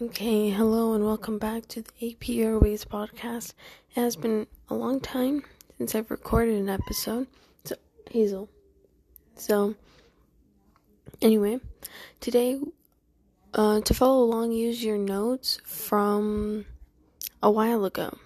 Okay, hello and welcome back to the AP Airways podcast. It has been a long time since I've recorded an episode. So, Hazel. So, anyway, today, uh, to follow along, use your notes from a while ago.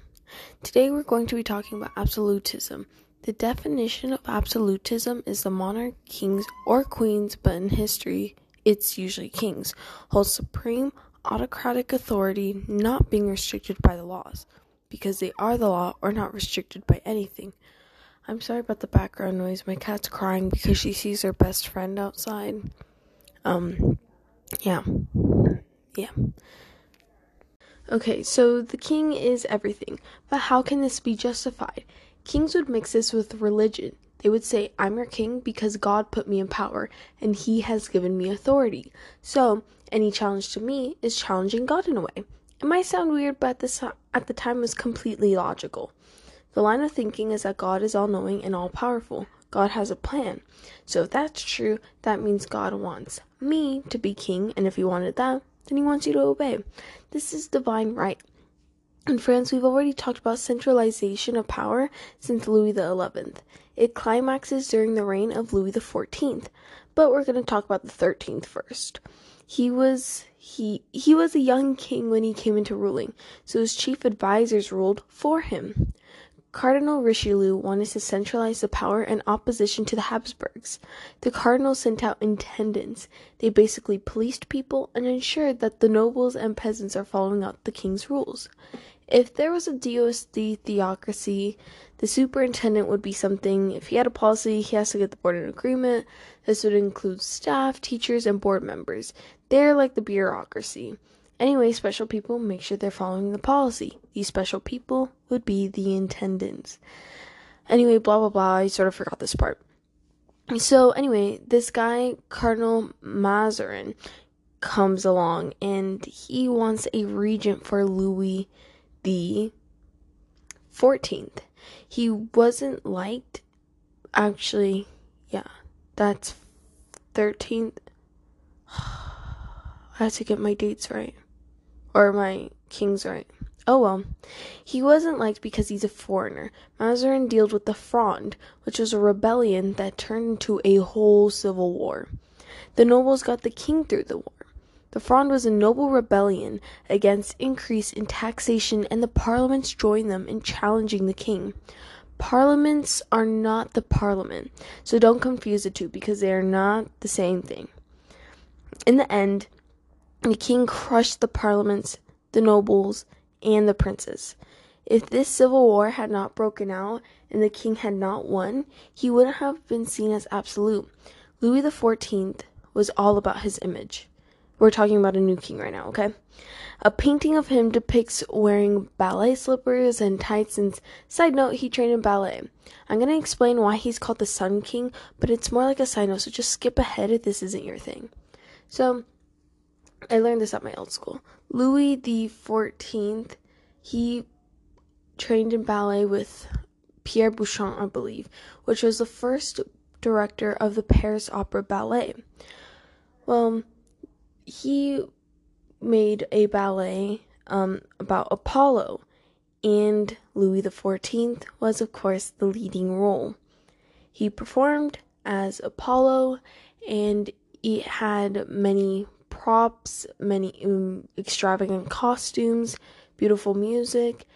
Today, we're going to be talking about absolutism. The definition of absolutism is the monarch, kings, or queens, but in history, it's usually kings, hold supreme autocratic authority not being restricted by the laws, because they are the law or not restricted by anything. I'm sorry about the background noise. My cat's crying because she sees her best friend outside. Um, yeah. Yeah. Okay, so the king is everything, but how can this be justified? Kings would mix this with religion. They would say, I'm your king because God put me in power and he has given me authority. So, any challenge to me is challenging God in a way. It might sound weird, but at, this, at the time was completely logical. The line of thinking is that God is all knowing and all powerful. God has a plan. So if that's true, that means God wants me to be king, and if he wanted that, then he wants you to obey. This is divine right. In France, we've already talked about centralization of power since Louis XI. It climaxes during the reign of Louis XIV, but we're going to talk about the 13th first. He was he he was a young king when he came into ruling, so his chief advisors ruled for him. Cardinal Richelieu wanted to centralize the power in opposition to the Habsburgs. The cardinal sent out intendants. They basically policed people and ensured that the nobles and peasants are following out the king's rules. If there was a DOSD theocracy, the superintendent would be something. If he had a policy, he has to get the board in agreement. This would include staff, teachers, and board members. They're like the bureaucracy. Anyway, special people make sure they're following the policy. These special people would be the intendants. Anyway, blah blah blah. I sort of forgot this part. So, anyway, this guy, Cardinal Mazarin, comes along and he wants a regent for Louis the 14th. He wasn't liked. Actually, yeah, that's 13th. I have to get my dates right. Or my kings right. Oh well. He wasn't liked because he's a foreigner. Mazarin dealt with the Fronde, which was a rebellion that turned into a whole civil war. The nobles got the king through the war. The Fronde was a noble rebellion against increase in taxation, and the parlements joined them in challenging the king. Parlements are not the parliament, so don't confuse the two because they are not the same thing. In the end, the king crushed the parlements, the nobles, and the princes. If this civil war had not broken out and the king had not won, he would have been seen as absolute. Louis XIV was all about his image. We're talking about a new king right now, okay? A painting of him depicts wearing ballet slippers and tights, and side note, he trained in ballet. I'm gonna explain why he's called the Sun King, but it's more like a side note, so just skip ahead if this isn't your thing. So, I learned this at my old school. Louis the Fourteenth, he trained in ballet with Pierre Beauchamp, I believe, which was the first director of the Paris Opera Ballet. Well, he made a ballet um, about Apollo, and Louis XIV was, of course, the leading role. He performed as Apollo, and it had many props, many um, extravagant costumes, beautiful music,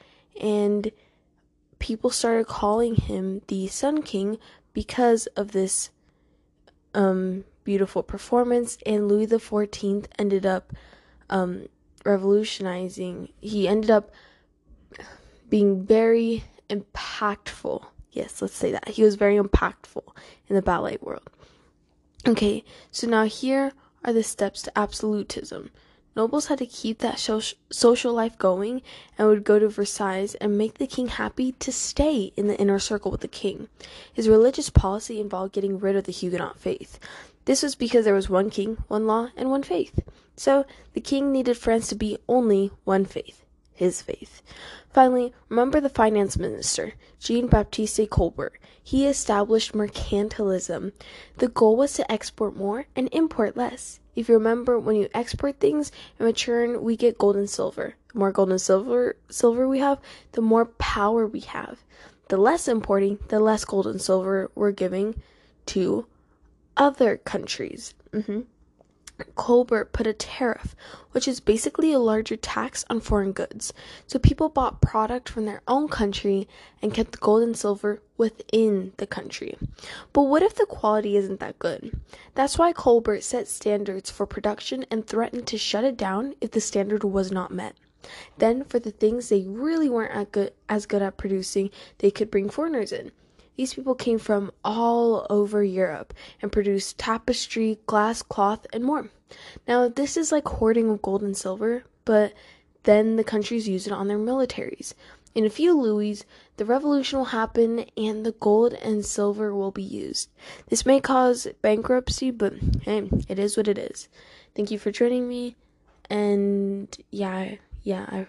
and people started calling him the Sun King because of this um, beautiful performance, and Louis XIV ended up um, revolutionizing. He ended up being very impactful. Yes, let's say that. He was very impactful in the ballet world. Okay, so now here are the steps to absolutism. Nobles had to keep that social life going and would go to Versailles and make the king happy to stay in the inner circle with the king. His religious policy involved getting rid of the Huguenot faith. This was because there was one king, one law, and one faith. So the king needed France to be only one faith his faith. Finally, remember the finance minister, Jean Baptiste Colbert. He established mercantilism. The goal was to export more and import less. If you remember, when you export things, in return, we get gold and silver. The more gold and silver, silver we have, the more power we have. The less importing, the less gold and silver we're giving to other countries. Mm-hmm. Colbert put a tariff, which is basically a larger tax on foreign goods. So people bought product from their own country and kept the gold and silver within the country. But what if the quality isn't that good? That's why Colbert set standards for production and threatened to shut it down if the standard was not met. Then, for the things they really weren't good, as good at producing, they could bring foreigners in. These people came from all over Europe and produced tapestry, glass, cloth, and more. Now, this is like hoarding of gold and silver, but then the countries use it on their militaries. In a few louis, the revolution will happen and the gold and silver will be used. This may cause bankruptcy, but hey, it is what it is. Thank you for joining me. And yeah, yeah, I